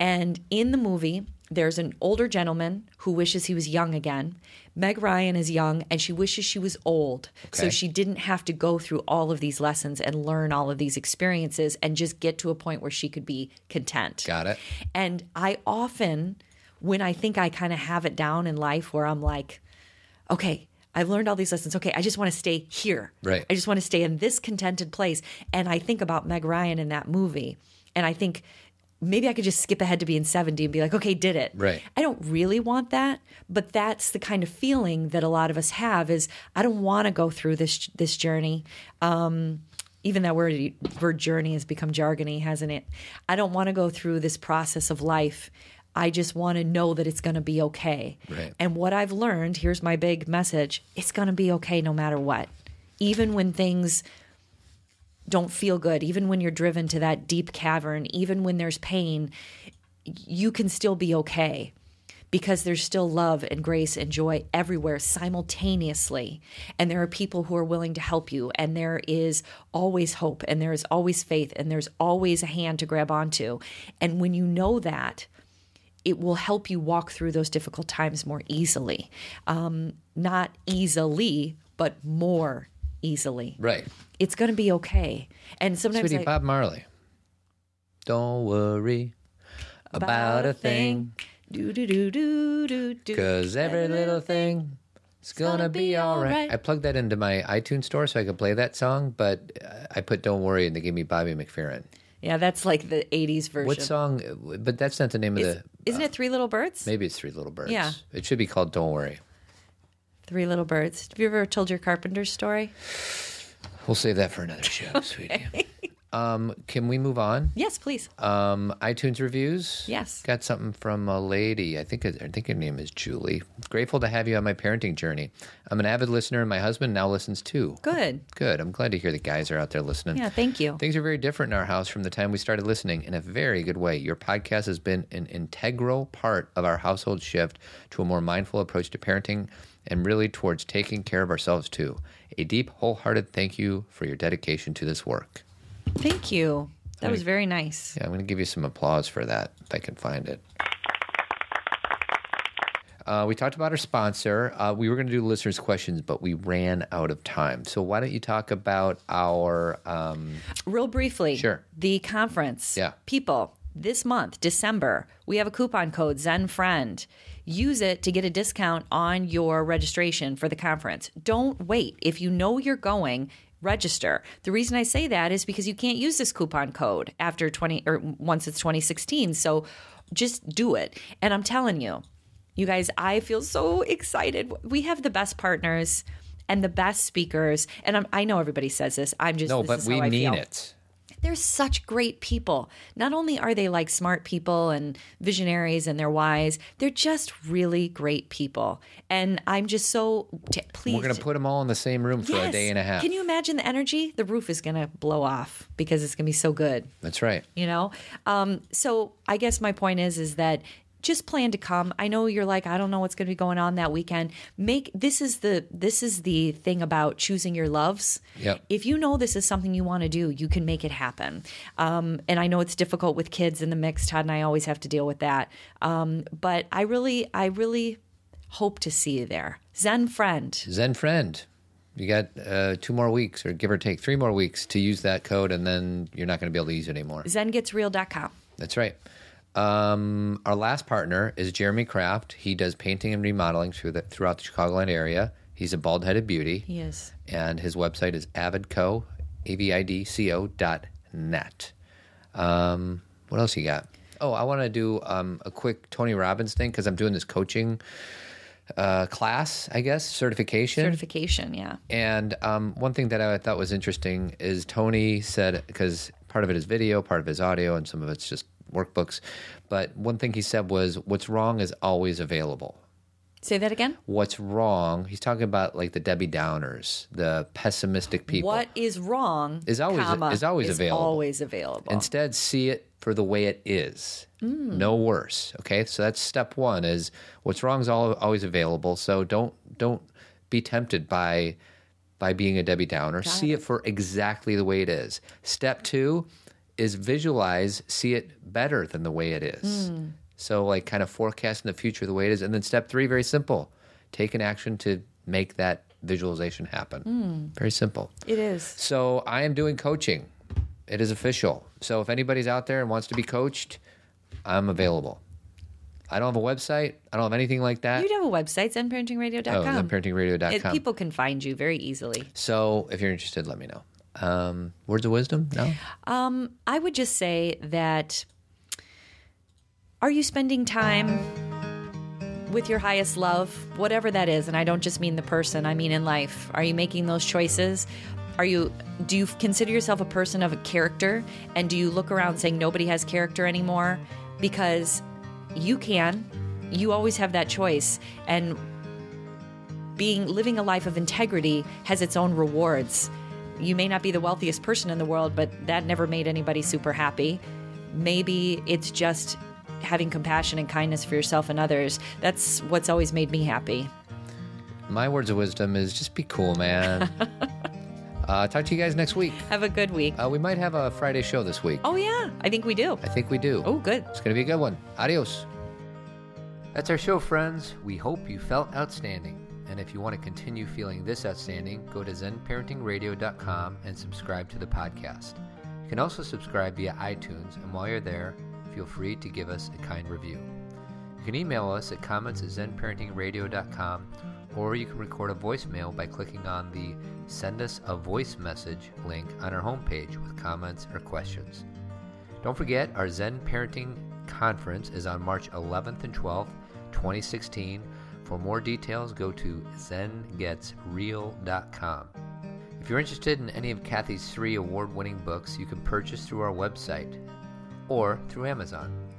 And in the movie, there's an older gentleman who wishes he was young again. Meg Ryan is young and she wishes she was old. So she didn't have to go through all of these lessons and learn all of these experiences and just get to a point where she could be content. got it And I often, when I think I kind of have it down in life where I'm like, okay, I've learned all these lessons. Okay, I just want to stay here. Right. I just want to stay in this contented place. And I think about Meg Ryan in that movie. And I think maybe I could just skip ahead to being 70 and be like, okay, did it. Right. I don't really want that, but that's the kind of feeling that a lot of us have is I don't want to go through this this journey. Um, even that word word journey has become jargony, hasn't it? I don't want to go through this process of life. I just want to know that it's going to be okay. Right. And what I've learned, here's my big message: it's going to be okay no matter what. Even when things don't feel good, even when you're driven to that deep cavern, even when there's pain, you can still be okay because there's still love and grace and joy everywhere simultaneously. And there are people who are willing to help you. And there is always hope and there is always faith and there's always a hand to grab onto. And when you know that, it will help you walk through those difficult times more easily. Um, not easily, but more easily. Right. It's going to be okay. And sometimes Sweetie, I, Bob Marley. Don't worry about, a thing, Do do do do do do. because every little thing is gonna, be all right. alright. I plugged that into my iTunes store so I could play that song, but uh, I put "Don't Worry" and they gave me Bobby McFerrin. Yeah, that's like the '80s version. What song? But that's not the name Is, of the. isn't it Three Little Birds? Maybe it's Three Little Birds. Yeah. It should be called "Don't Worry." Three Little Birds. Have you ever told your carpenter story? We'll save that for another show, sweetie. Um, can we move on? Yes, please. Um, iTunes reviews. Yes. Got something from a lady. I think I think her name is Julie. Grateful to have you on my parenting journey. I'm an avid listener, and my husband now listens too. Good. Good. I'm glad to hear the guys are out there listening. Yeah, thank you. Things are very different in our house from the time we started listening in a very good way. Your podcast has been an integral part of our household shift to a more mindful approach to parenting and really towards taking care of ourselves too. A deep, wholehearted thank you for your dedication to this work. Thank you. That was very nice. Yeah, I'm going to give you some applause for that if I can find it. Uh, we talked about our sponsor. Uh, we were going to do listeners' questions, but we ran out of time. So why don't you talk about our? Um, Real briefly. Sure. The conference. Yeah. People, this month, December, we have a coupon code ZenFriend. Use it to get a discount on your registration for the conference. Don't wait. If you know you're going, register. The reason I say that is because you can't use this coupon code after 20 or once it's 2016. So just do it. And I'm telling you, you guys, I feel so excited. We have the best partners and the best speakers. And I'm, I know everybody says this. I'm just no, this but is we mean it. They're such great people. Not only are they like smart people and visionaries and they're wise, they're just really great people. And I'm just so t- pleased. We're going to put them all in the same room for a day and a half. Can you imagine the energy? The roof is going to blow off because it's going to be so good That's right. you know um, so i guess my point is is that just plan to come. I know you're like i don't know what's going to be going on that weekend. Make this is the this is the thing about choosing your loves. Yep. if you know this is something you want to do you can make it happen. Um, and i know it's difficult with kids in the mix. Todd and i always have to deal with that. Um, but i really i really hope to see you there. Zen friend. Zen friend. You got uh, two more weeks, or give or take three more weeks to use that code, and then you're not going to be able to use it anymore. zengetsreal.com That's right. Um, our last partner is Jeremy Kraft. He does painting and remodeling through the, throughout the Chicagoland area. He's a bald headed beauty. he is and his website is avidco, A-V-I-D-C-O dot net. Um, what else you got? Oh, I want to do um, a quick Tony Robbins thing because I'm doing this coaching uh, class, I guess, certification. certification yeah And um, one thing that I thought was interesting is Tony said, because part of it is video, part of it is audio, and some of it's just workbooks. But one thing he said was, what's wrong is always available. say that again What's wrong? He's talking about like the Debbie Downers, the pessimistic people. What is wrong Is always- comma, is always available. Always available. Instead, see it for the way it is. Mm. No worse. Okay, so that's step one. Is what's wrong is all, always available. So don't don't be tempted by by being a Debbie Downer. see it. for exactly the way it is. Step two is visualize, see it better than the way it is. Hmm. So like kind of forecasting the future the way it is. And then step three, very simple. Take an action to make that visualization happen. Hmm. Very simple. it is. So I am doing coaching. It is official. So if anybody's out there and wants to be coached, I'm available. I don't have a website. I don't have anything like that. You do have a website, zenparentingradio.com. Oh, theparentingradio.com. It, people can find you very easily. so if you're interested, let me know. Um, words of wisdom? No. I would just say that are you spending time with your highest love, whatever that is? And I don't just mean the person, I mean in life. Are you making those choices? Are you do you consider yourself a person of a character and do you look around saying nobody has character anymore because you can. You always have that choice and being living a life of integrity has its own rewards. You may not be the wealthiest person in the world, but that never made anybody super happy. Maybe it's just having compassion and kindness for yourself and others. That's what's always made me happy. My words of wisdom is just be cool, man. uh, talk to you guys next week. Have a good week. Uh, we might have a Friday show this week. Oh, yeah, I think we do. I think we do. Oh, good. It's going to be a good one. Adios. That's our show, friends. We hope you felt outstanding. And if you want to continue feeling this outstanding, go to zenparentingradio.com and subscribe to the podcast. You can also subscribe via iTunes, and while you're there, feel free to give us a kind review. You can email us at comments at zenparentingradio.com, or you can record a voicemail by clicking on the Send Us a Voice Message link on our homepage with comments or questions. Don't forget, our Zen Parenting Conference is on March 11th and 12th, 2016. For more details, go to zengetsreal.com. If you're interested in any of Cathy's three award winning books, you can purchase through our website or through Amazon.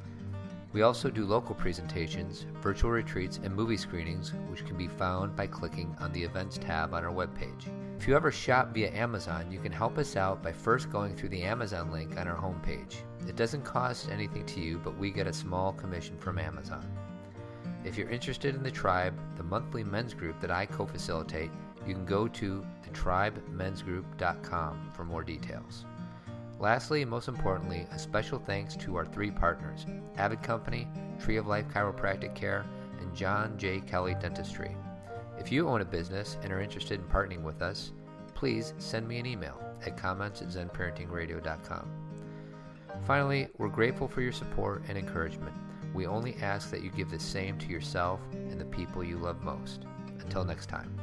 We also do local presentations, virtual retreats, and movie screenings, which can be found by clicking on the Events tab on our webpage. If you ever shop via Amazon, you can help us out by first going through the Amazon link on our homepage. It doesn't cost anything to you, but we get a small commission from Amazon. If you're interested in the Tribe, the monthly men's group that I co facilitate, you can go to thetribemensgroup.com for more details. Lastly, and most importantly, a special thanks to our three partners Avid Company, Tree of Life Chiropractic Care, and John J. Kelly Dentistry. If you own a business and are interested in partnering with us, please send me an email at comments at zenparentingradio.com. Finally, we're grateful for your support and encouragement. We only ask that you give the same to yourself and the people you love most. Until next time.